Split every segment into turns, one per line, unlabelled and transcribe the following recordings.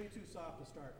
be too soft to start.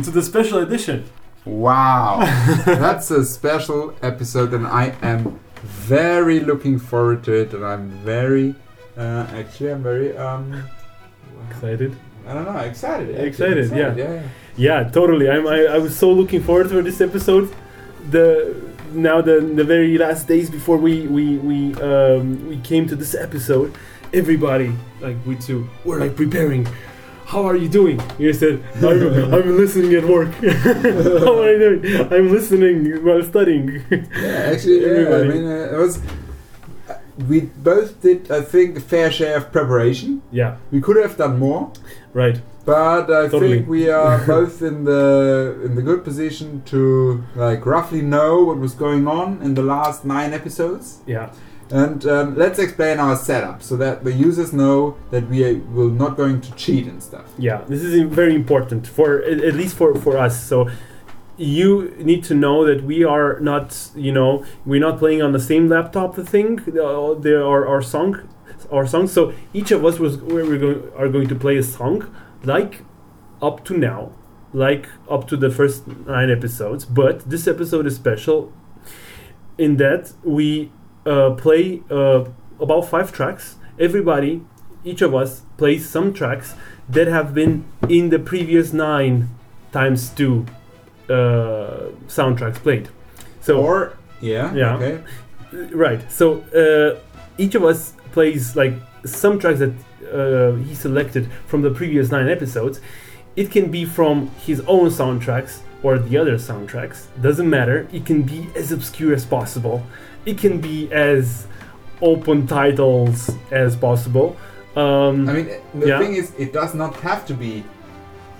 Welcome to the special edition.
Wow. That's a special episode, and I am very looking forward to it. And I'm very, uh, actually, I'm very, um,
Excited?
I don't know, excited. actually,
Excited, yeah.
yeah.
Yeah, totally. I'm, I, I was so looking forward to this episode. The now the the very last days before we we we um, we came to this episode, everybody like we two were like preparing. How are you doing? You said I'm, I'm listening at work. How are you doing? I'm listening while studying.
Yeah, actually, yeah, I mean, uh, it was. We both did, I think, a fair share of preparation.
yeah,
We could have done more,
right.
but I
Totally.
think we are both in the in the good position to like roughly know what was going on in the last nine episodes.
Yeah,
And um, let's explain our setup so that the users know that we are, will not going to cheat and stuff.
Yeah, this is very important for at least for for us. So you need to know that we are not, you know, we're not playing on the same laptop. The thing, there are our song, our songs. So each of us was we're going are going to play a song like up to now, like up to the first nine episodes. But this episode is special in that we uh, play uh, about five tracks. Everybody, each of us plays some tracks that have been in the previous nine times two uh, soundtracks played. So
Or yeah,
Yeah.
okay,
right. So uh, each of us plays like some tracks that uh, he selected from the previous nine episodes. It can be from his own soundtracks or the other soundtracks. Doesn't matter. It can be as obscure as possible. It can be as open titles as possible. Um,
I mean, the
Yeah.
thing is, it does not have to be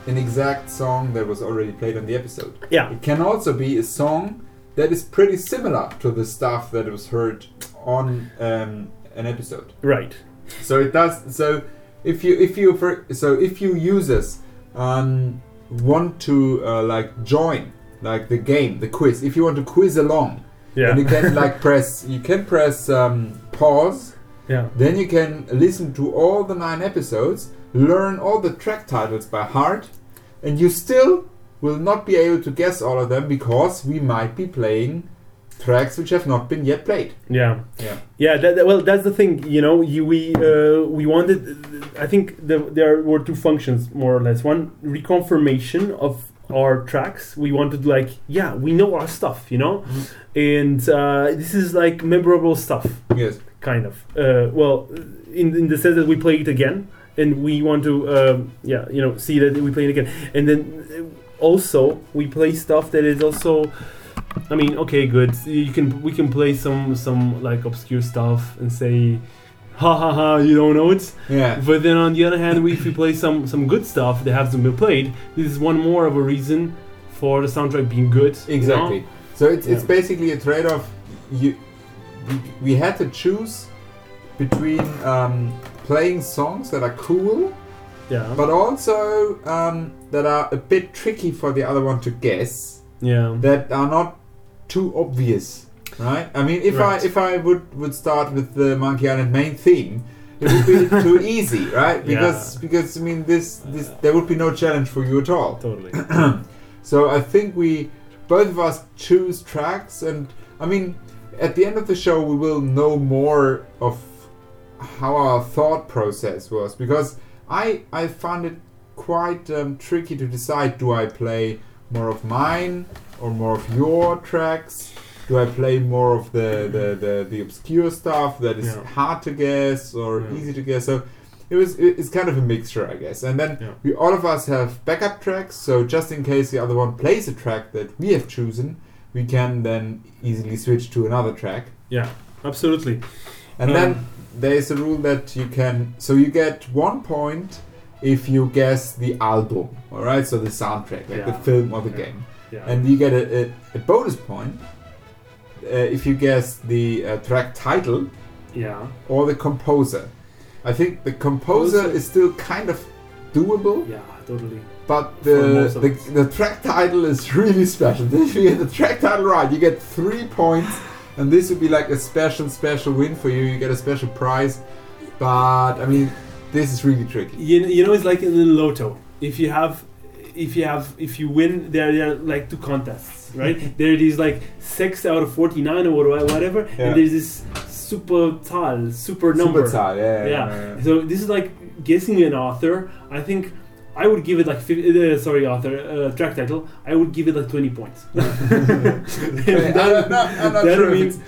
an exact song that was already played on the episode.
yeah,
It can also be a song that is pretty similar to the stuff that was heard on um, an episode.
right.
So it does. So if you if you for, so if you users um, want to uh, like join like the game, the quiz, if you want to quiz along,
Yeah,
then you can like press you can press um, pause.
yeah,
Then you can listen to all the nine episodes, learn all the track titles by heart, and you still will not be able to guess all of them because we might be playing tracks which have not been yet played.
yeah.
Yeah.
Yeah, that, that- well, that's the thing. You know, you, we uh, we wanted. I think the, there were two functions more or less. One reconfirmation of our tracks. We wanted like, yeah, we know our stuff, you know, and uh, this is like memorable stuff,
Yes.
kind of. Uh, well, in in the sense that we play it again, and we want to, um, yeah, you know, see that we play it again, and then uh, also we play stuff that is also. I mean, okay, good. You can we can play some some like obscure stuff and say, ha ha ha, you don't know it.
Yeah.
But then on the other hand, we, if we play some some good stuff that hasn't been played, this is one more of a reason for the soundtrack being good. you know?
Exactly. So it's it's basically a trade-off. You we, we had to choose between um, playing songs that are cool,
Yeah.
but also um, that are a bit tricky for the other one to guess.
yeah.
That are not too obvious, right? I mean, if
Right.
I if I would would start with the Monkey Island main theme. It would be too easy, right? Because because I mean this this there would be no challenge for you at all.
Totally.
So I think we both of us choose tracks, and I mean, at the end of the show, we will know more of how our thought process was because I I found it quite um, tricky to decide: do I play more of mine or more of your tracks? Do I play more of the the, the, the obscure stuff that is
Yeah.
hard to guess or
Yeah.
easy to guess? So it was it's kind of a mixture, I guess. And then
Yeah.
we all of us have backup tracks, so just in case the other one plays a track that we have chosen, we can then easily switch to another track.
Yeah, absolutely.
And
Um,
then there is a rule that you can, so you get one point if you guess the album, all right? So the soundtrack, like the film or the
Yeah.
game,
Yeah.
and you get a, a, a bonus point uh, if you guess the uh, track title
yeah.
or the composer. I think the composer
Composer-
is still kind of doable,
Yeah, totally.
but the,
most of
the the track title is really special. If you get the track title right, you get three points, and this would be like a special, special win for you. You get a special prize, but I mean, this is really tricky.
You, you know, it's like in the lotto. If you have, if you have, if you win, there there are like two contests, right? there it is like six out of forty nine or whatever,
Yeah.
and there's this super tal, super number.
Superstar, yeah,
Yeah.
yeah.
So this is like guessing an author. I think I would give it like fif- uh, sorry author uh, track title. I would give it like twenty points.
I'm not, I'm not
that
sure
means-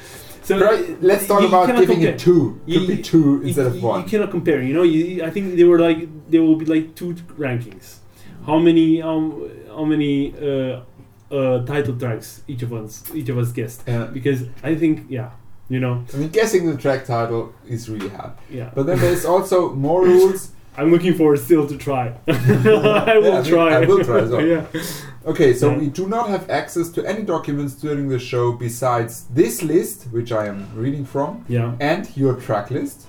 so
let's talk about giving
compare.
it two. Could
You-
be two
You-
instead
you,
of one.
You cannot compare. You know, you, I think they were like there will be like two rankings. How many um how many uh, uh, title tracks each of us each of us guessed?
Yeah.
Because I think yeah, you know
I mean, guessing the track title is really hard.
yeah.
But then there's also more rules.
I'm looking forward still to try. I
Yeah,
will
I
try.
I will try as well.
yeah.
Okay, so
Yeah.
we do not have access to any documents during the show besides this list, which I am reading from,
Yeah.
and your track list.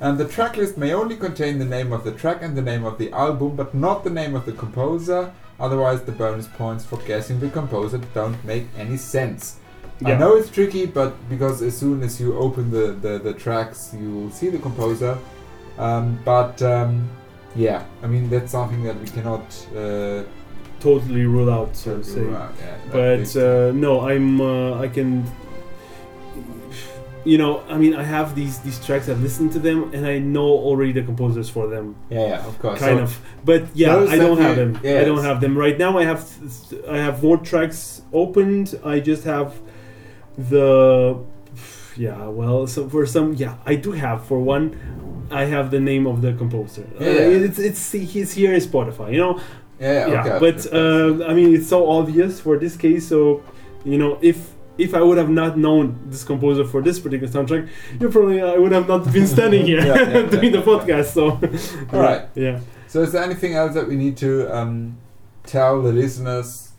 And the track list may only contain the name of the track and the name of the album, but not the name of the composer. Otherwise, the bonus points for guessing the composer don't make any sense. I know it's tricky, but because as soon as you open the, the, the tracks, you will see the composer. Um, but um, yeah, I mean, that's something that we cannot. Uh,
Totally rule out, so to say.
out, yeah,
but uh, no i'm uh, i can you know i mean i have these these tracks i've listened to them and i know already the composers for them
yeah, yeah, of course.
kind
So-
of but yeah i don't have them i don't have them right now i have i have more tracks opened i just have the yeah well so for some yeah i do have for one i have the name of the composer Uh,
Yeah.
it's it's he's here in spotify you know
Yeah, yeah,
yeah,
okay.
but uh, I mean, it's so obvious for this case. So, you know, if if I would have not known this composer for this particular soundtrack, you probably I would have not been standing here
Yeah, yeah,
doing the podcast. So,
All right.
yeah.
So, is there anything else that we need to um, tell the listeners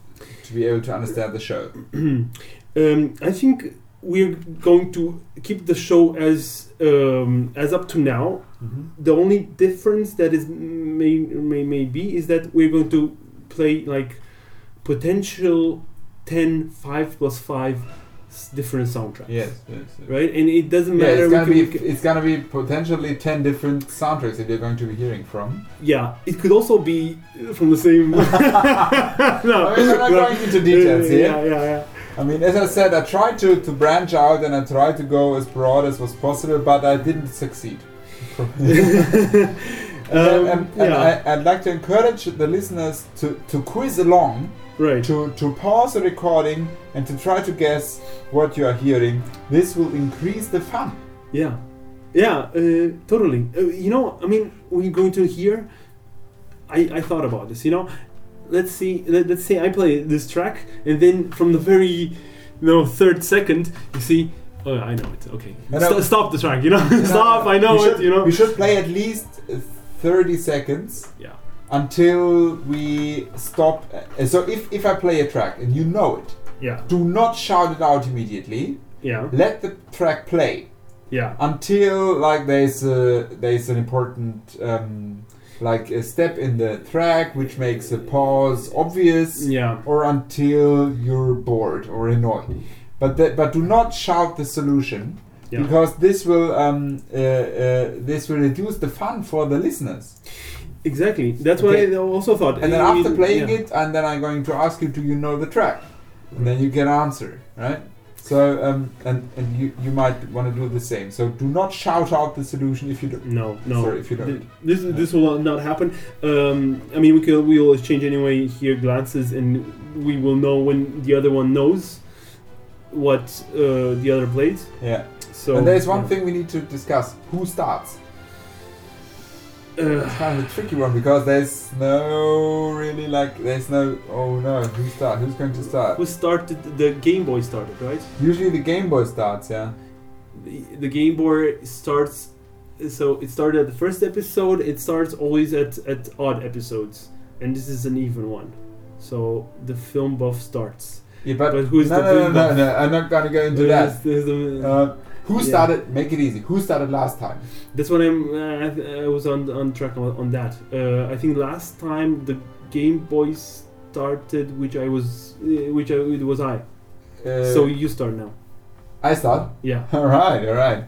to be able to understand the show?
um, I think we're going to keep the show as um, as up to now. The only difference that is may may may be is that we're going to play like potential 10 5 plus 5 s- different soundtracks.
Yes, yes. yes.
right? And it doesn't
Yeah,
matter.
it's gonna be it's gonna be potentially ten different soundtracks that you're going to be hearing from.
yeah, it could also be from the same. no,
I mean, we're not going into details
yeah,
here.
Yeah, yeah,
I mean, as I said, I tried to, to branch out and I tried to go as broad as was possible, but I didn't succeed.
yeah.
And,
um,
and, and
yeah,
I, I'd like to encourage the listeners to, to quiz along,
right.
to, to pause the recording, and to try to guess what you are hearing. This will increase the fun.
Yeah, yeah, uh, totally. Uh, you know, I mean, we're going to hear. I, I thought about this. You know, let's see. Let, let's say I play this track, and then from the very, you know, third second, you see. Oh, I know it. Okay. St- stop the track. You know, stop. I know
we
it. You know.
We should play at least uh, 30 seconds
yeah.
Until we stop. Uh, So if, if I play a track and you know it,
Yeah.
do not shout it out immediately.
Yeah.
Let the track play
Yeah.
until like there's a, there's an important um, like a step in the track which makes a pause obvious,
Yeah.
or until you're bored or annoyed. But the, but do not shout the solution
Yeah.
because this will um, uh, uh, this will reduce the fun for the listeners.
Exactly. That's
Okay.
what I also thought.
And then
I
after playing
yeah.
it, and then I'm going to ask you, do you know the track? And then you can answer, right? So um, and and you you might want to do the same. So do not shout out the solution if you don't.
No, no.
Sorry if you don't.
Th- This this will not happen. Um, I mean, we can we will exchange anyway here glances, and we will know when the other one knows what uh, the other played.
Yeah.
So
and there's one
yeah.
thing we need to discuss. Who starts?
Uh,
It's kind of a tricky one because there's no really like there's no oh no who start who's going to start?
who started? The Game Boy started, right?
Usually the Game Boy starts. Yeah.
The, the Game Boy starts. So it started at the first episode. It starts always at at odd episodes, and this is an even one. So the film buff starts.
Yeah, but,
But who's
no,
the
no, no, no, no, I'm not gonna go into that. Who
Yeah.
started? Make it easy. Who started last time?
That's what I'm. Uh, I, th- I was on on track on, on that. Uh, I think last time the Game Boy started, which I was, uh, which I, it was I.
Uh,
so you start now.
I start.
Yeah.
All right, all right.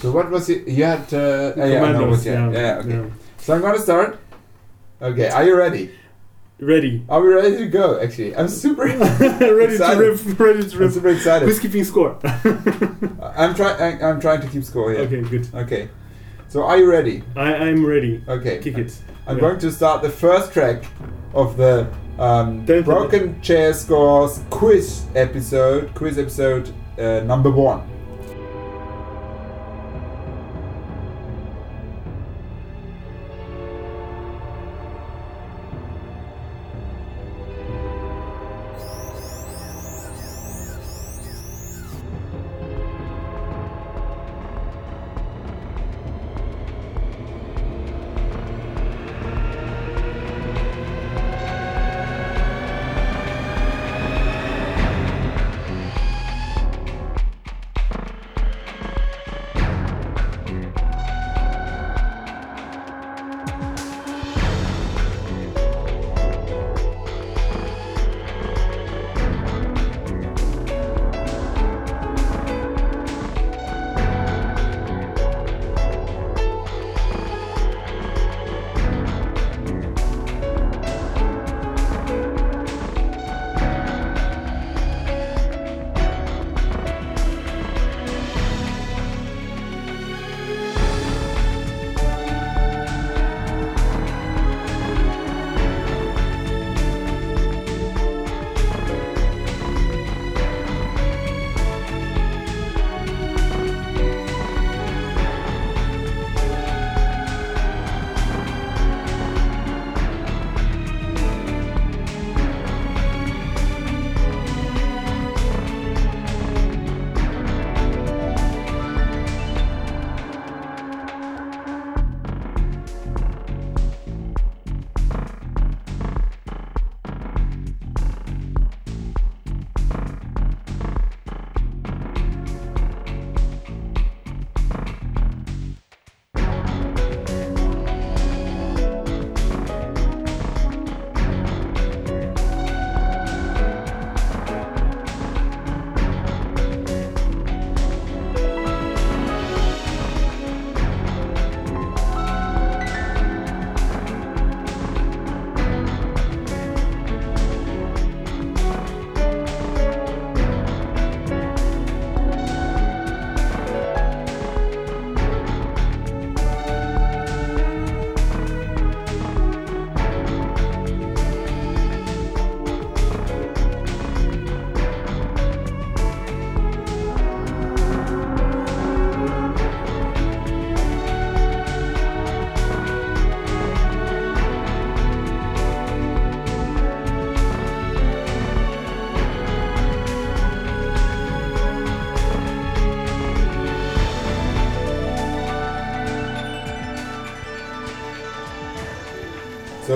So what was it? You had. Uh, yeah, I know
Commandos,
what you had. yeah, okay.
yeah.
So I'm gonna start. Okay, are you ready?
Ready.
Are we ready to go? Actually, I'm super.
ready to rip. Ready to
I'm super excited.
Who's keeping score?
I'm trying. I'm trying to keep score here.
Okay, good.
Okay. So are you ready?
I I'm ready.
Okay.
Kick it.
I'm
Yeah.
going to start the first track of the um, Broken Chair Scores quiz episode. Quiz episode uh, number one.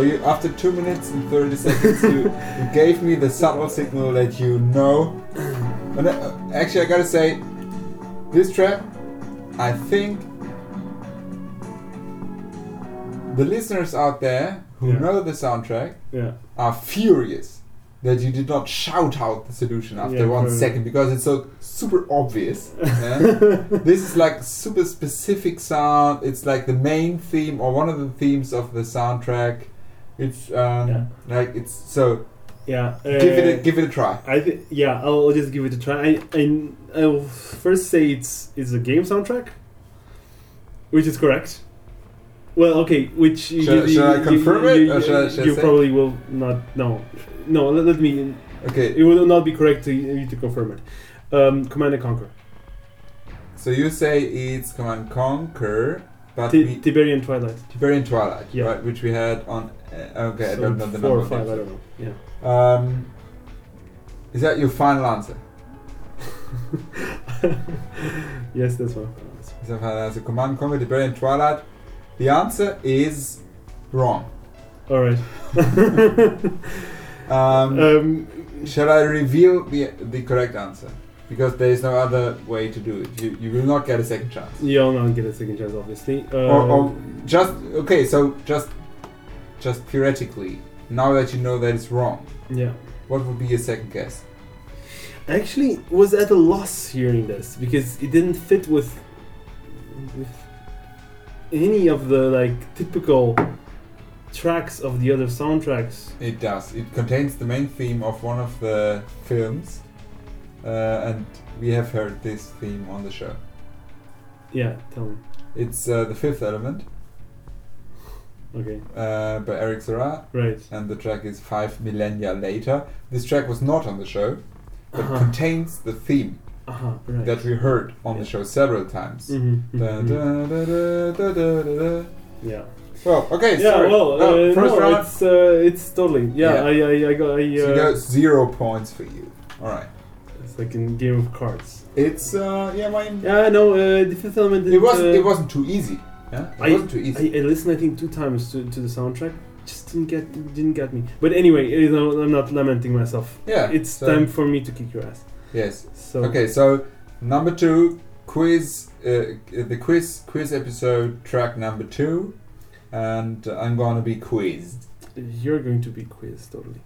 You, after two minutes and thirty seconds, you, you gave me the subtle signal that you know. And uh, actually, I gotta say, this track, I think the listeners out there who
Yeah.
know the soundtrack
Yeah.
are furious that you did not shout out the solution after
Yeah,
one
probably.
second because it's so super obvious. yeah? this is like super specific sound. It's like the main theme or one of the themes of the soundtrack. It's um,
Yeah.
like it's so
Yeah.
give it a,
uh,
give it a try.
I th- yeah, I'll, I'll just give it a try. I, I I'll first say it's it's a game soundtrack, which is correct. Well, okay, which you,
Shall-
you,
I confirm
you,
it,
You,
or shall I- shall I
you probably will not. No, no. Let, let me.
Okay,
It will not be correct to you to confirm it. Um, Command and Conquer.
so you say it's Command Conquer, but
Ti-
we
Tiberian Twilight.
Tiberian Twilight,
Yeah.
right? Which we had on. Uh, okay, I don't know the
four
number.
or five. I don't know. Yeah.
Um, is that your final answer?
yes, that's one.
Is that final answer? Command Conquer Tiberian Twilight. The answer is wrong.
All right.
Um,
um,
Shall I reveal the the correct answer? Because there is no other way to do it. You, you will not get a second chance.
you'll not get a second chance, obviously. Uh,
or, or just okay. So just just theoretically, now that you know that it's wrong,
yeah.
what would be your second guess?
I actually was at a loss hearing this because it didn't fit with with any of the like typical tracks of the other soundtracks.
It does. It contains the main theme of one of the films, uh, and we have heard this theme on the show.
Yeah, tell me.
It's uh, the Fifth Element
Okay,
uh, by Eric Serra,
right.
and the track is Five Millennia Later. This track was not on the show, but
Uh-huh.
contains the theme
Uh huh. Right.
that we heard on the show several times. Da, da, da.
Yeah.
Well, okay,
Yeah.
sorry.
Well,
Oh,
uh,
first
no,
round.
it's uh, it's totally. Yeah.
Yeah.
I I I got. I,
So you
uh,
got zero points for you. All right.
it's like in Game of Cards.
It's uh yeah, mine.
Yeah. No. Uh, the fifth element.
It wasn't.
uh,
it wasn't too easy. Yeah.
I-
wasn't too easy.
I, I listened, I think, two times to, to the soundtrack. Just didn't get didn't get me. But anyway, you know, I'm not lamenting myself.
yeah.
It's
so-
time for me to kick your ass.
Yes.
So
Okay. So number two quiz. Uh, the quiz quiz episode track number two, and I'm gonna be quizzed.
you're going to be quizzed totally.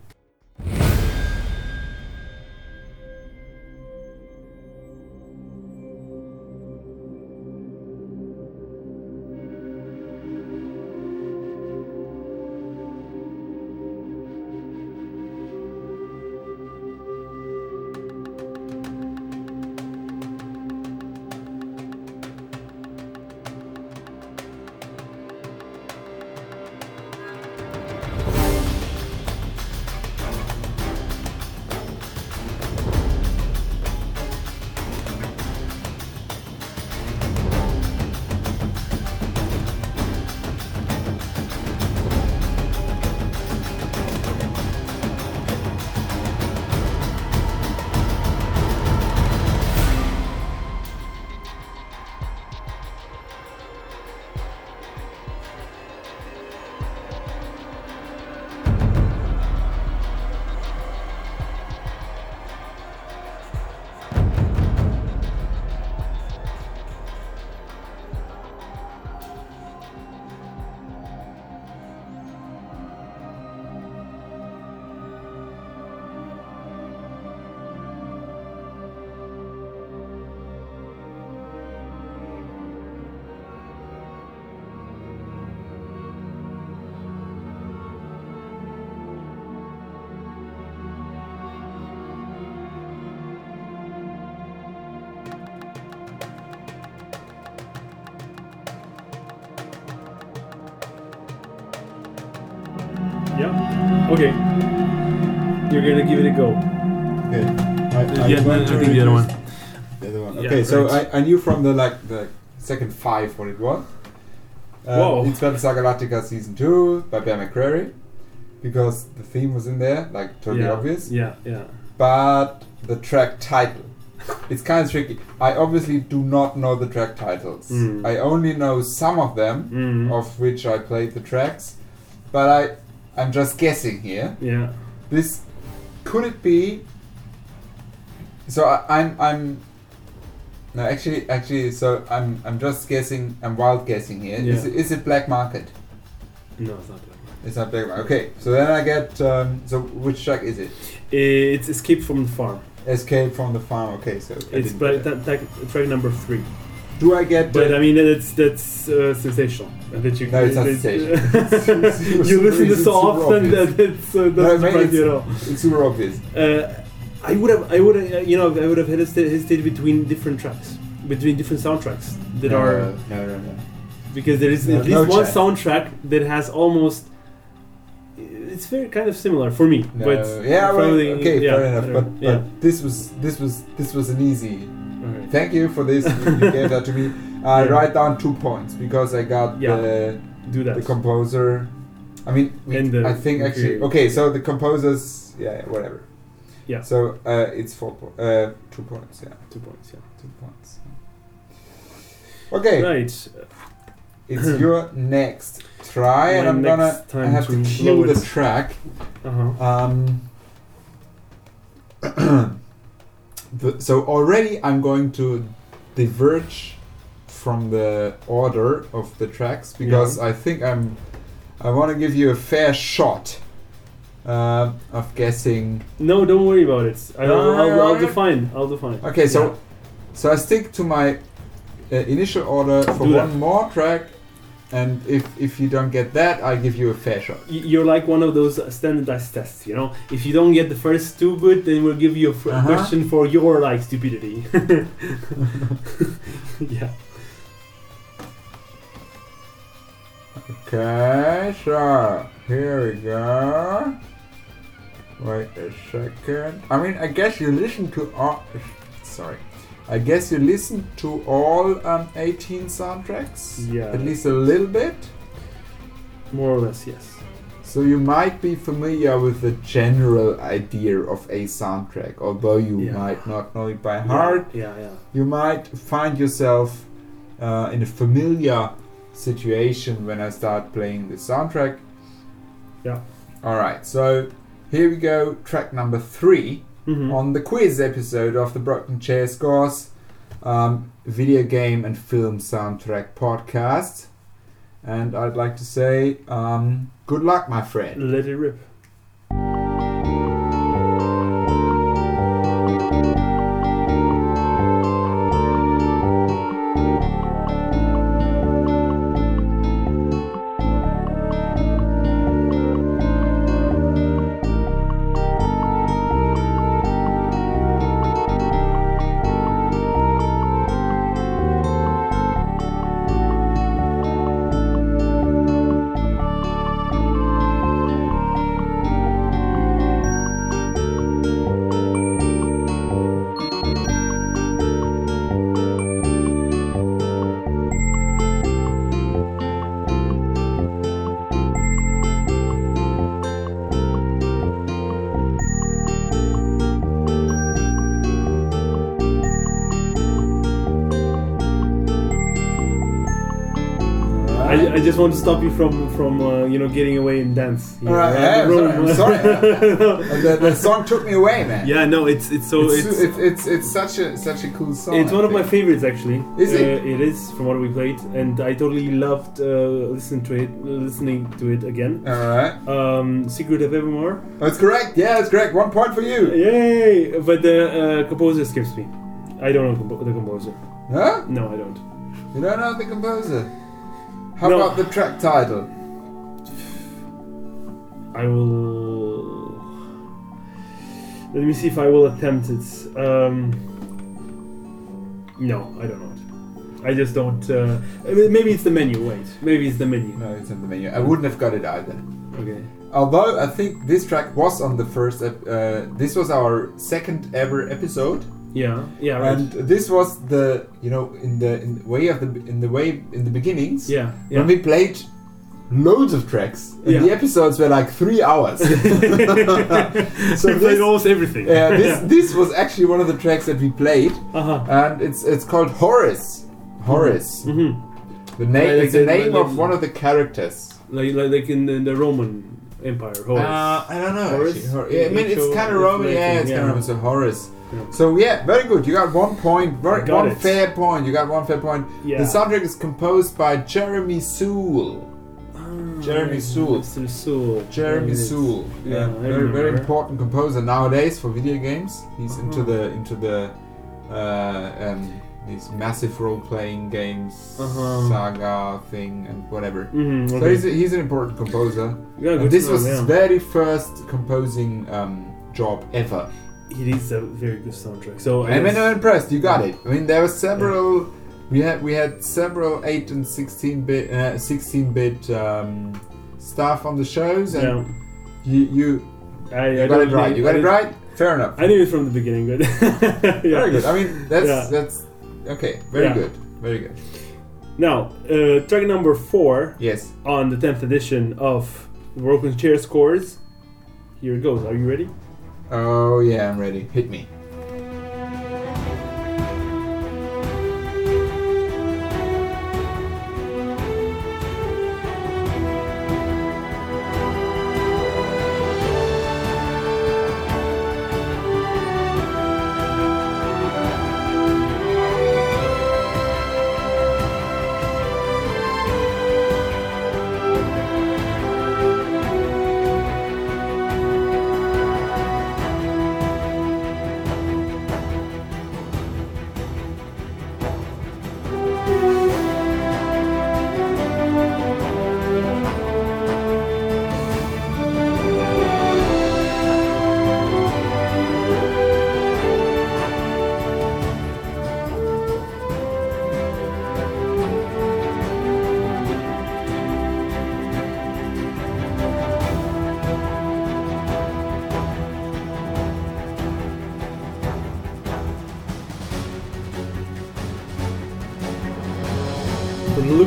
Yeah. Okay. You're gonna give it a go.
Okay. I,
Yeah, I think the other one.
The other one.
Yeah,
Okay, so
right.
I, I knew from the like the second five what it was. Um,
Whoa.
It's Battlestar Galactica season two by Bear McCreary, because the theme was in there, like totally
yeah.
obvious.
Yeah. Yeah.
But the track title, it's kind of tricky. I obviously do not know the track titles.
Mm.
I only know some of them,
Mm.
of which I played the tracks, but I I'm just guessing here.
Yeah.
This could it be? So I, I'm I'm no actually actually so I'm I'm just guessing I'm wild guessing here. Is
Yeah.
it, is it black market?
No, it's not like
It's not black market. Okay, so then I get um, so which track is it?
It's Escape from the Farm.
Escape from the farm. Okay, so I
It's
get that.
ta- track number three.
Do I get?
But
the-
I mean, that's that's uh, sensational. That you
No, it's not sensational.
you listen to so often
obvious.
that it's uh,
No,
surprise you at all.
it's super obvious.
Uh, I would have, I would have, uh, you know, I would have hesitated between different tracks, between different soundtracks that
no,
are
no, no, no.
because there is
No-
at least
no
one soundtrack that has almost. It's very kind of similar for me,
No,
but
yeah,
probably-
okay,
yeah,
fair enough. But, but
yeah,
this was this was this was an easy. Thank you for this. You, you gave that to me. I
Yeah.
write down two points because I got
Yeah.
the
do that.
the composer. I mean, we, I think actually. Okay, so the composers. Yeah, whatever.
Yeah.
So uh, it's four po- uh, two points. Yeah,
Two points, yeah.
two points. Okay,
Right.
it's your next try, and I'm gonna. I have to
to
cue the track.
Uh huh.
Um, the, so already I'm going to diverge from the order of the tracks because I think I'm I want to give you a fair shot uh, of guessing.
No, don't worry about it. I'll, I'll, I'll define. I'll define.
Okay, so
Yeah.
so I stick to my uh, initial order for
Do
one
that.
more track, and if if you don't get that, I give you a fair shot.
You're like one of those standardized tests, you know. If you don't get the first two good, then we'll give you a f-
Uh-huh.
question for your like stupidity. yeah.
Okay, so here we go. Wait a second. I mean, I guess you listen to all. Sorry. I guess you listen to all um, 18 soundtracks.
Yeah.
At least a little bit.
More or less, yes.
So you might be familiar with the general idea of a soundtrack, although you
Yeah.
might not know it by heart.
Yeah, yeah.
You might find yourself uh, in a familiar situation when I start playing the soundtrack.
Yeah.
Alright, so here we go, track number three
Mhm.
on the quiz episode of the Broken Chair Scores um, video game and film soundtrack podcast. And I'd like to say, um, good luck, my friend.
Let it rip. I, I just want to stop you from from uh, you know getting away and dance. here
Alright,
around the
yeah,
room.
sorry, And the, the song took me away, man.
yeah, no, it's it's so
it's,
it's
it's, it's it's such a such a cool song.
It's
I
one of my favorites actually.
Is it?
Uh, it is from what we played, and I totally loved uh, listening to it, listening to it again.
All right,
Um, Secret of Evermore.
that's correct. Yeah, that's correct. One point for you.
Yay! But the uh, composer skips me. I don't know the composer.
Huh?
No, I don't.
You don't know the composer. How
No.
about the track title?
I will. Let me see if I will attempt it. Um, no, I don't know it. I just don't. Uh, I mean, maybe it's the menu. Wait, maybe it's the menu.
No, it's in the menu. I wouldn't have got it either.
Okay.
Although I think this track was on the first. ep- Uh, this was our second ever episode,
Yeah. Yeah. Right.
and this was the you know in the in the way of the in the way in the beginnings
yeah. Yeah.
when we played loads of tracks and
Yeah.
the episodes were like three hours.
so we played almost everything.
Yeah, this this was actually one of the tracks that we played,
Uh huh.
and it's it's called Horace. Horace.
hmm
The name
Like
it's the name
like-
of one of the characters.
Like, like in the, the Roman Empire. Horus.
Uh, I don't know.
Horace?
actually. Hor- yeah, I mean, it's kind of Roman. Yeah, it's kind of Roman. So Horace.
Yeah.
So yeah, very good. You got one point. Very,
got
one
it.
fair point. You got one fair point.
Yeah.
The soundtrack is composed by Jeremy Soule.
Ah,
Jeremy
Soule. Soule.
Jeremy
Right.
Soule.
Yeah,
Yeah, very very important composer nowadays for video games. He's into
Uh-huh.
the into the uh, um, these massive role-playing games,
Uh-huh.
saga thing, and whatever.
Mhm,
So he's, a, he's an important composer.
yeah, good
this was
know,
his
yeah.
very first composing um, job ever.
He It is a very good soundtrack. So I guess-
I'm impressed, you got it. I mean, there were several. We had we had several eight and sixteen bit, uh, sixteen bit um, stuff on the shows, and
yeah,
you you,
I,
you
I
got it right. You got it right. Fair enough.
I knew it from the beginning, but yeah.
Very good. I mean, that's
Yeah.
that's okay. Very
Yeah.
good. Very good.
Now, uh, track number four
Yes.
on the tenth edition of Broken Chair Scores. Here it goes. Are you ready?
Oh yeah, I'm ready. Hit me.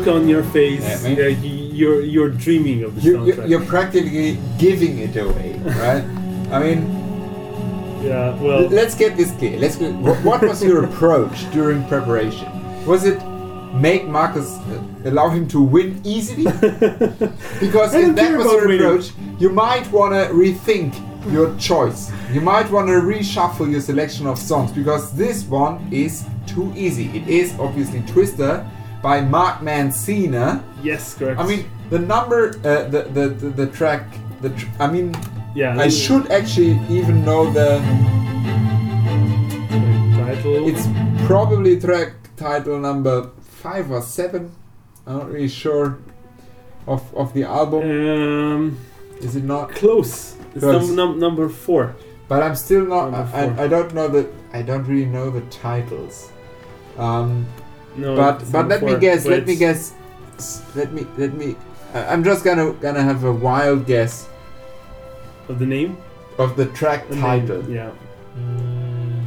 On your face,
Yeah, man.
uh, you're you're dreaming of the
You, you,
soundtrack.
you're practically giving it away, right? I mean,
yeah, well,
let's get this clear. Let's. Go, what, what was your approach during preparation? Was it make Marcus uh, allow him to win easily? Because if that was
about
your
winning.
approach, you might want to rethink your choice. You might want to reshuffle your selection of songs because this one is too easy. It is obviously Twister by Mark Mancina.
yes, correct.
I mean, the number, uh, the, the, the the track. The tr- I mean,
yeah,
I should actually even know the.
title.
It's probably track title number five or seven. I'm not really sure of of the album.
um,
Is it not?
close. It's num- num- number four.
But I'm still not. I. I, I don't know the. I don't really know the titles. Um,
No,
but but let me guess. Let me guess. Let me let me. I- I'm just gonna gonna have a wild guess
of the name.
of the track
The name,
title.
Yeah.
Mm,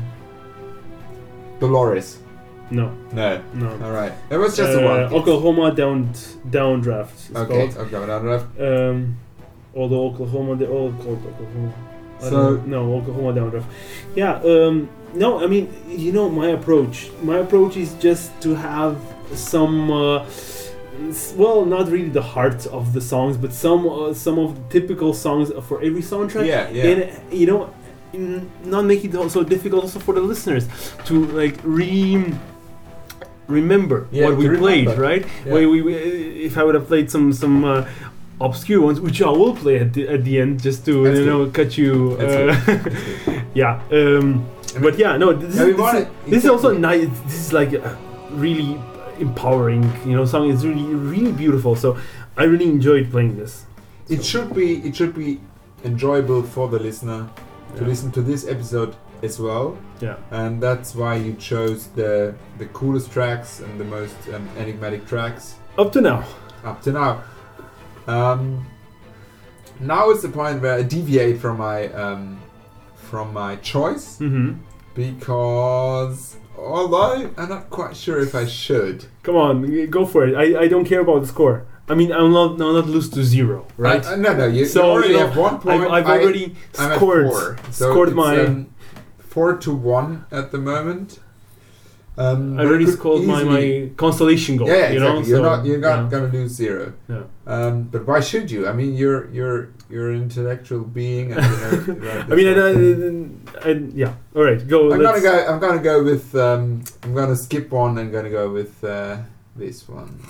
Dolores.
No.
No.
No.
All right. It was just a
uh,
wild guess.
Oklahoma down downdraft.
Okay.
called.
Okay. Down left.
Um, although Oklahoma, they all called Oklahoma.
So-
no, Oklahoma downdraft. Yeah. Um, no, I mean, you know, my approach. My approach is just to have some. Uh, well, not really the heart of the songs, but some uh, some of the typical songs for every soundtrack.
Yeah. Yeah.
and you know not make it so difficult also for the listeners to like re remember
Yeah,
what we
to
played right
Yeah.
We, we if i would have played some some uh, obscure ones which i will play at the, at the end just to
That's
you know cut you uh, yeah um but yeah no this,
Yeah,
is, this, is, this is also nice this is like a really empowering you know song it's really really beautiful so i really enjoyed playing this.
It should be it should be enjoyable for the listener to
Yeah.
listen to this episode as well,
yeah.
And that's why you chose the the coolest tracks and the most um, enigmatic tracks.
Up to now.
Up to now. Um, now is the point where I deviate from my um, from my choice
mm-hmm.
because although I'm not quite sure if I should.
Come on, go for it. I, I don't care about the score. I mean, I'm not I'll not lose to zero, right?
Uh, no, no, you,
So,
you already
you know,
have one point.
I've, I've
I-
already
I'm at
scored
four. So
scored
it's,
my
um, four to one at the moment. Um,
already scored my, my consolation goal.
Yeah, yeah,
you
exactly.
know,
you're
so,
not you're not
yeah.
gonna lose zero.
Yeah.
Um, but why should you? I mean, you're you're you're an intellectual being. And, you know,
I mean, I,
that's
I, I, yeah. All right, go.
I'm gonna go. I'm gonna go with. Um, I'm gonna skip one. and gonna go with uh, this one.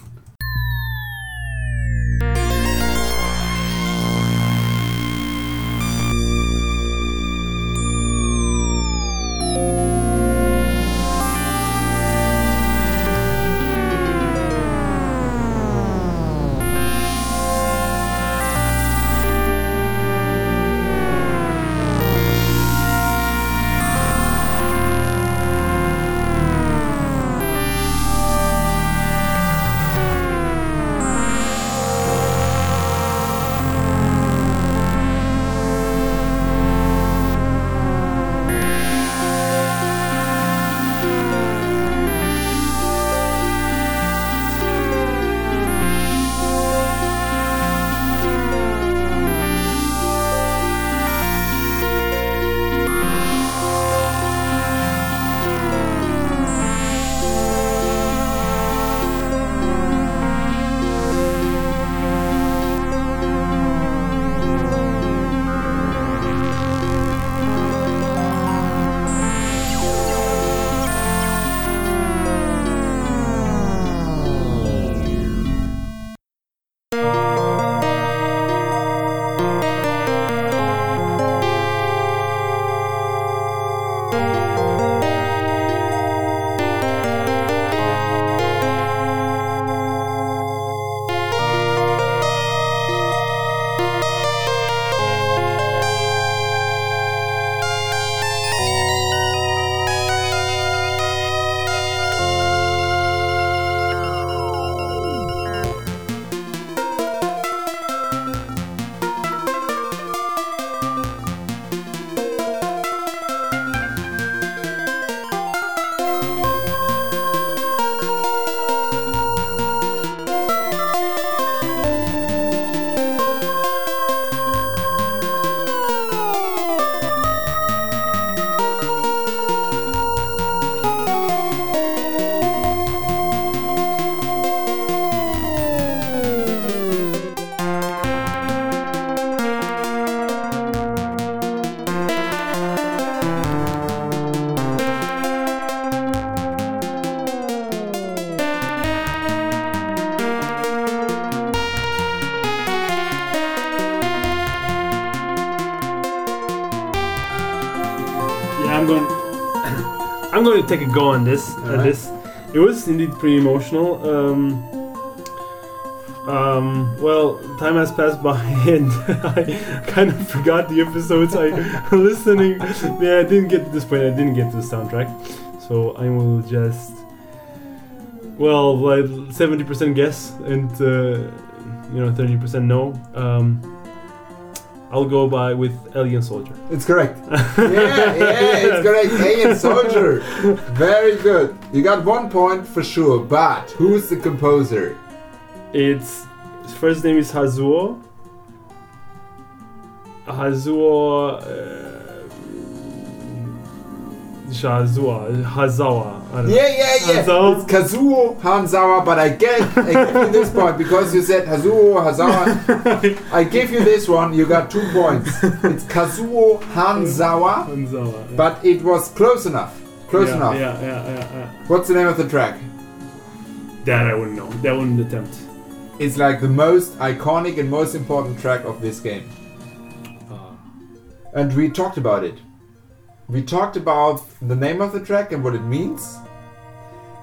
To take a go on this. At
Alright.
this, it was indeed pretty emotional. Um, um, well, time has passed by, and I kind of forgot the episodes I listening. Yeah, I didn't get to this point. I didn't get to the soundtrack, so I will just. Well, like seventy percent guess and uh, you know thirty percent no. Um, I'll go by with Alien Soldier.
It's correct. yeah, yeah, it's correct. Alien Soldier. Very good. You got one point for sure. But who's the composer?
It's his first name is Hazuo. Hazuo. Uh, Shazua, Hazawa. I don't know.
Yeah, yeah, yeah.
Hanzawa.
It's Kazuo Hanzawa, but I get I give you this point because you said Hazuo Hazawa. I give you this one. You got two points. It's Kazuo Hanzawa,
Hanzawa. yeah.
but it was close enough. Close
yeah,
enough.
Yeah, yeah, yeah, yeah.
What's the name of the track?
That I wouldn't know. That wouldn't attempt.
It's like the most iconic and most important track of this game.
Uh,
And we talked about it. We talked about the name of the track and what it means,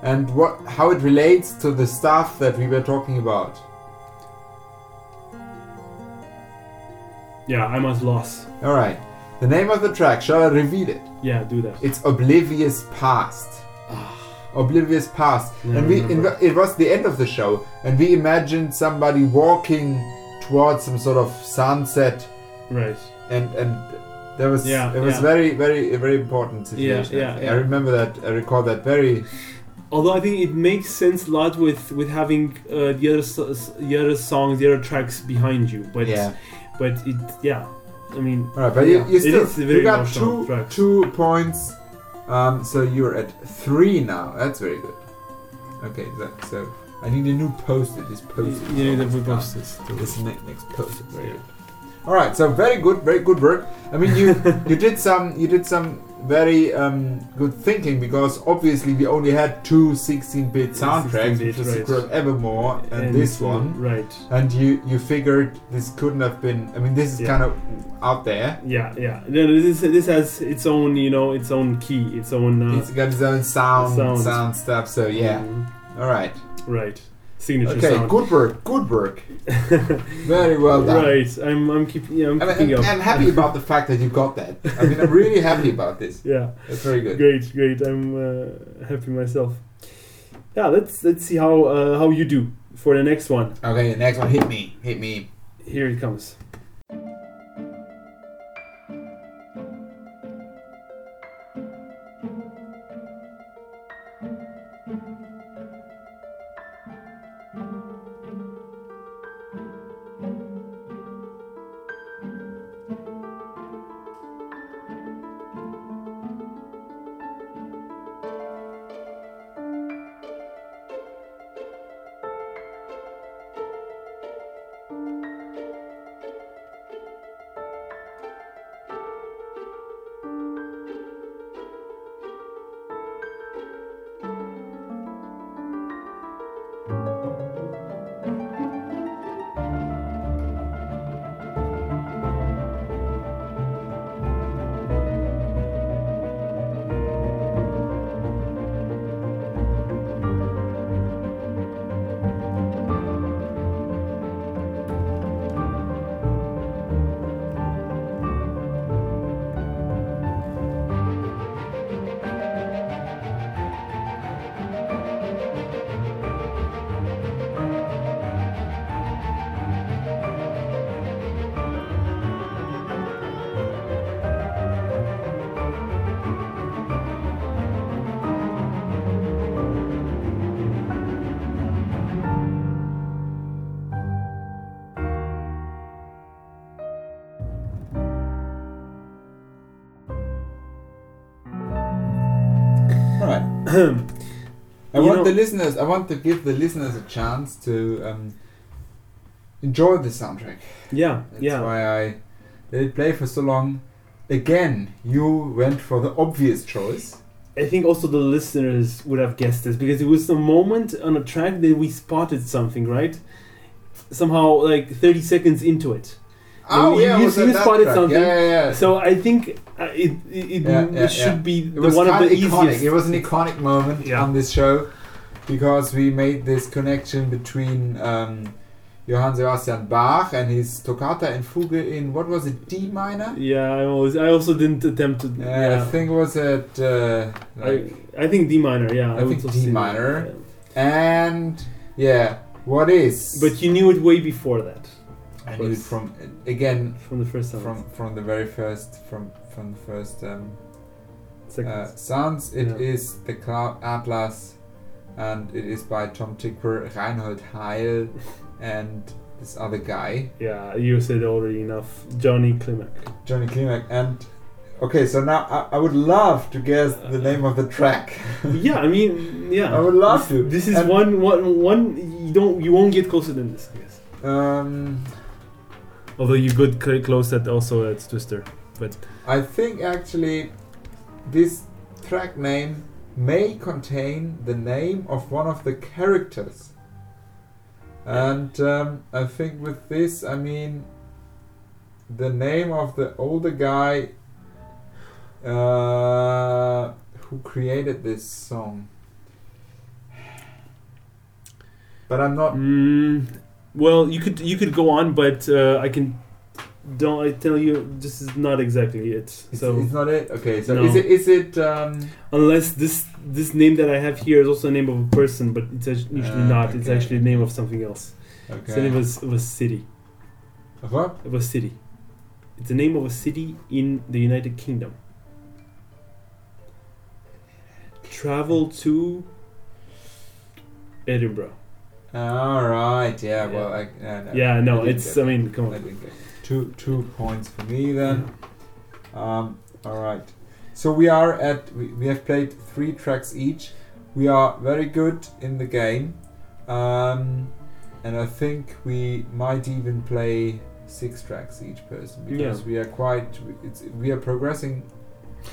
and what how it relates to the stuff that we were talking about.
yeah, I'm at loss.
All right. The name of the track. Shall I reveal it?
Yeah, do that.
It's Oblivious Past. Ah. Oblivious Past.
Yeah,
and we it was the end of the show, and we imagined somebody walking towards some sort of sunset,
Right.
and and there was
Yeah,
it was
yeah.
very very very important situation.
yeah,
I
yeah.
remember that. I recall that very.
Although I think it makes sense a lot with with having uh, the other the other songs, the other tracks behind you. But
yeah.
but it yeah, I mean
All right, but
yeah,
you, you still you got two
track.
two points. Um, so you're at three now. That's very good. Okay, that, so I need a new. This.
You need
is
to
almost
put post-its to
This ne- next post-it. Very
Yeah.
good. All right, so very good, very good work. I mean, you you did some you did some very um, good thinking because obviously we only had two 16-bit soundtracks,
16-bit,
which was
right.
Secret Evermore and, this
uh,
one.
right?
And you you figured this couldn't have been. I mean, this is
Yeah.
kind of out there.
Yeah, yeah. This this has its own you know its own key, its own uh,
It's got its own sound,
Sound.
sound stuff. So yeah,
mm,
all right.
right. Signature
Okay,
sound.
good work, good work. Very well done.
Right. I'm I'm keeping yeah, I'm
I'm,
keeping
I'm,
up.
I'm happy about the fact that you got that. I mean, I'm really happy about this.
yeah.
That's very good.
Great, great. I'm uh, happy myself. Yeah, let's let's see how uh, how you do for the next one.
Okay, the next one, hit me, hit me.
Here it comes.
I want
know-
the listeners. I want to give the listeners a chance to um, enjoy the soundtrack.
Yeah,
That's
yeah.
why I let it play for so long. Again, you went for the obvious choice.
I think also the listeners would have guessed this because it was a moment on a track that we spotted something, right? Somehow, like 30 seconds into it.
Oh yeah,
you, you spotted
track?
something.
Yeah, yeah, yeah.
So I think it it, it,
Yeah,
it should
yeah.
be
it was
one of the
iconic.
easiest.
It was an iconic moment
Yeah.
on this show because we made this connection between um, Johann Sebastian Bach and his toccata and fugue in what was it D minor?
Yeah, I always I also didn't attempt to.
Yeah,
Yeah,
I think it was at uh,
I,
like,
I think D minor. Yeah,
I
would
think D
that,
minor.
yeah.
and yeah, what is?
But you knew it way before that,
I knew it from again
from the first time.
from from the very first from from the first um, uh, sounds. It is
Yeah.
the Cloud Atlas, and it is by Tom Tykwer, Reinhold Heil, and this other guy,
yeah, you said already enough. Johnny Klimek.
Johnny Klimek. And okay, so now I, I would love to guess the name of the track.
yeah, I mean, yeah.
I would love
this,
to.
This is
And-
one, one, one. You don't, you won't get closer than this, I guess.
Um,
Although you could close that also at Twister.
I think actually this track name may contain the name of one of the characters. And um, I think with this, I mean the name of the older guy uh, who created this song. But I'm not.
Mm, well, you could, you could go on, but uh, I can. Don't I tell you? This is not exactly it.
It's,
So
it's not it. Okay, so
No.
is it? Is it? Um,
unless this this name that I have here is also a name of a person, but it's usually
Ah,
not. It's actually the name of something else. It's the name
okay.
of, a- of a city.
What?
Of a city. It's the name of a city in the United Kingdom. Travel to Edinburgh.
All right. Yeah.
Yeah.
Well, I, uh, no,
yeah, no, it's. I mean, come on.
Didn't get it. two two points for me then. Um, all right. So we are at we, we have played three tracks each. We are very good in the game, um, and I think we might even play six tracks each person because
Yeah.
we are quite it's, we are progressing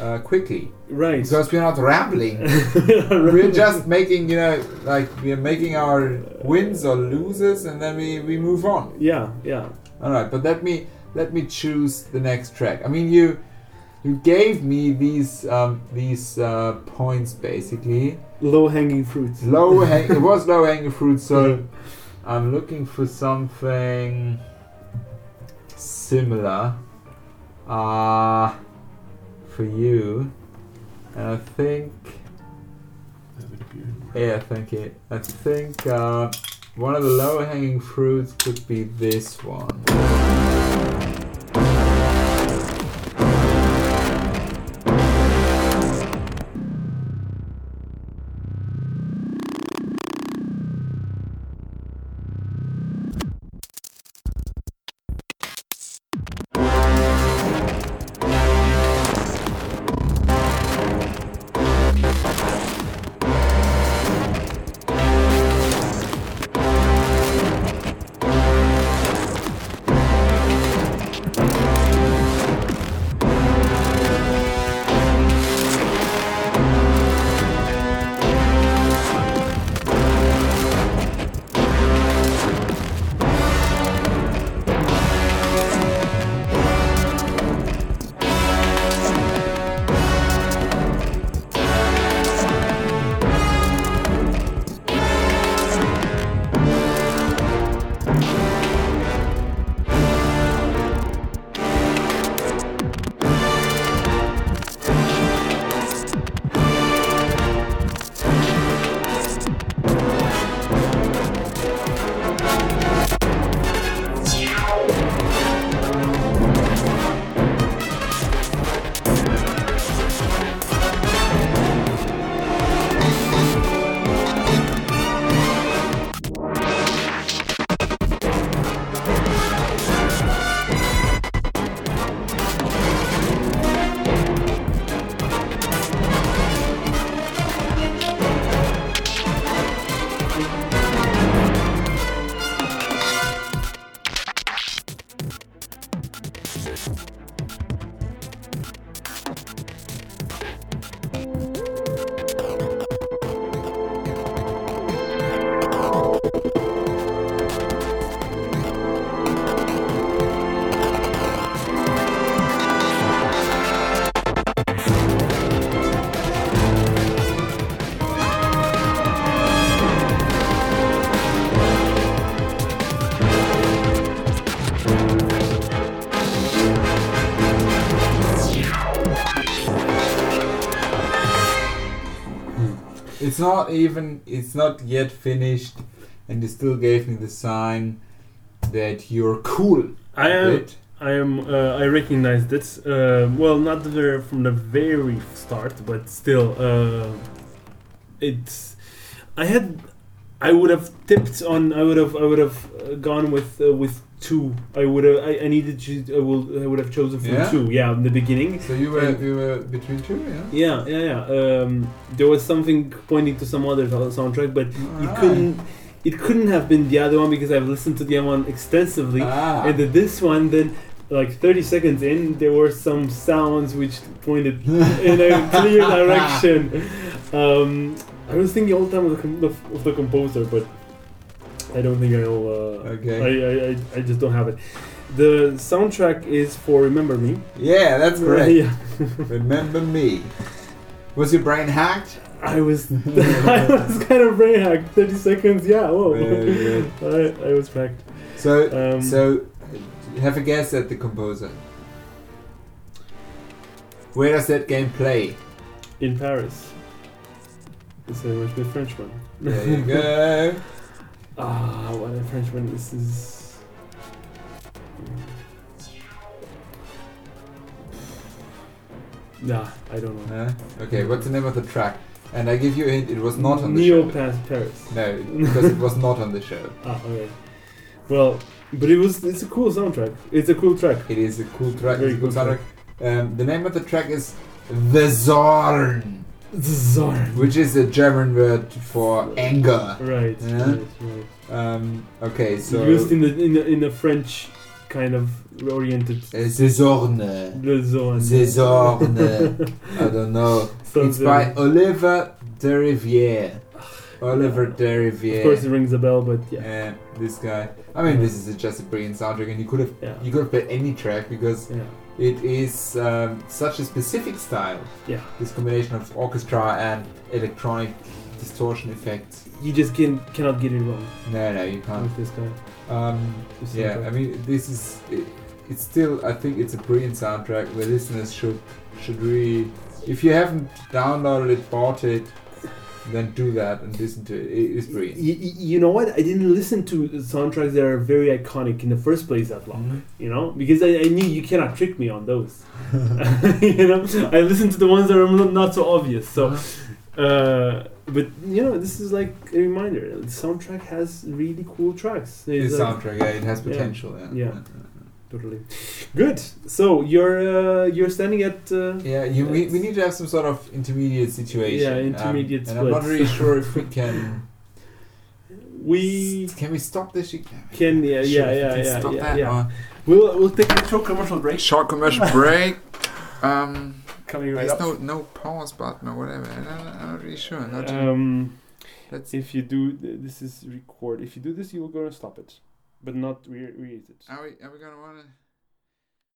uh, quickly
Right.
because we are not rambling. we're just making you know like we are making our wins or loses and then we, we move on
Yeah, yeah.
All right but let me let me choose the next track i mean you you gave me these um, these uh, points basically
Low hanging fruits.
low hang it was low hanging fruit so i'm looking for something similar uh for you and i think Yeah, thank you. I think uh, one of the lower hanging fruits could be this one. It's not even. It's not yet finished, and you still gave me the sign that you're cool.
I am.
it.
I am. Uh, I recognize this. Uh, well, not the from the very start, but still, uh, it's. I had. I would have tipped on. I would have. I would have uh, gone with uh, with two. I would have. I, I needed to. I will. I would have chosen from
Yeah?
two. Yeah, in the beginning.
So you were you were between two, yeah.
Yeah, yeah, yeah. Um, there was something pointing to some other soundtrack, but you
Alright.
couldn't. It couldn't have been the other one because I've listened to the other one extensively.
Ah.
And then this one, then, like 30 seconds in, there were some sounds which pointed in a clear direction. Um, I was thinking all the time of the, of the composer, but I don't think I'll. Uh,
Okay.
I, I, I, just don't have it. The soundtrack is for Remember Me.
yeah, that's correct.
yeah.
Remember me. Was your brain hacked?
I was, I was kind of brain hacked. 30 seconds, yeah, whoa. I, I was hacked.
So
Um,
so have a guess at the composer. Where does that game play?
In Paris. It's a much good Frenchman.
There you go.
Ah, what a Frenchman. This is. Nah, I don't know.
Huh? Okay, what's the name of the track? And I give you a hint, it was not on the
Neo
show.
Pass Paris.
No, because it was not on the show.
Ah, okay. Well, but it was. It's a cool soundtrack. It's a cool track.
It is a cool track.
Very
it's a cool
cool track.
soundtrack. Um, the name of the track is The Zorn,
Zorn.
which is a German word for anger.
Right.
Yeah.
Right. Right.
Um, okay, so
Used in the in the in the French kind of oriented.
uh, The Zorn.
The Zorn.
The Zorn. I don't know.
Sounds
It's by Oliver Deriviere. Oliver Deriviere.
Of course, it rings a bell, but yeah.
Yeah, this guy. I mean, this is just a brilliant soundtrack, and you could have
Yeah.
you could have played any track because
Yeah.
It is um, such a specific style.
Yeah.
This combination of orchestra and electronic distortion effects.
You just can cannot get it wrong
No, no, you can't.
with this guy.
Um, yeah. I mean, this is. It, it's still. I think it's a brilliant soundtrack. The listeners should should really. If you haven't downloaded it, bought it, then do that and listen to it. It is brilliant.
Y- y- you know what? I didn't listen to soundtracks that are very iconic in the first place that long. You know, because I, I knew you cannot trick me on those. you know, I listened to the ones that are not, so obvious. So, uh, but you know, this is like a reminder. The soundtrack has really cool tracks.
The
It's like-
soundtrack, yeah, it has
Yeah.
potential. Yeah.
Yeah. Totally good. So you're uh, you're standing at. Uh,
Yeah, you, we, we need to have some sort of intermediate situation.
Yeah,
um,
intermediate
and I'm not really sure if we can.
we
Can we stop this? You-
can yeah
Sure,
yeah yeah yeah
stop
yeah,
that
yeah. We'll we'll take a short commercial break.
Short commercial break. Um,
Coming right
there's
up.
no no pause button or whatever. I'm not, I'm not really sure. Not
Um,
Let's.
if you do th- this is record. If you do this, you will go and stop it, but not re- it.
Are we are we gonna wanna?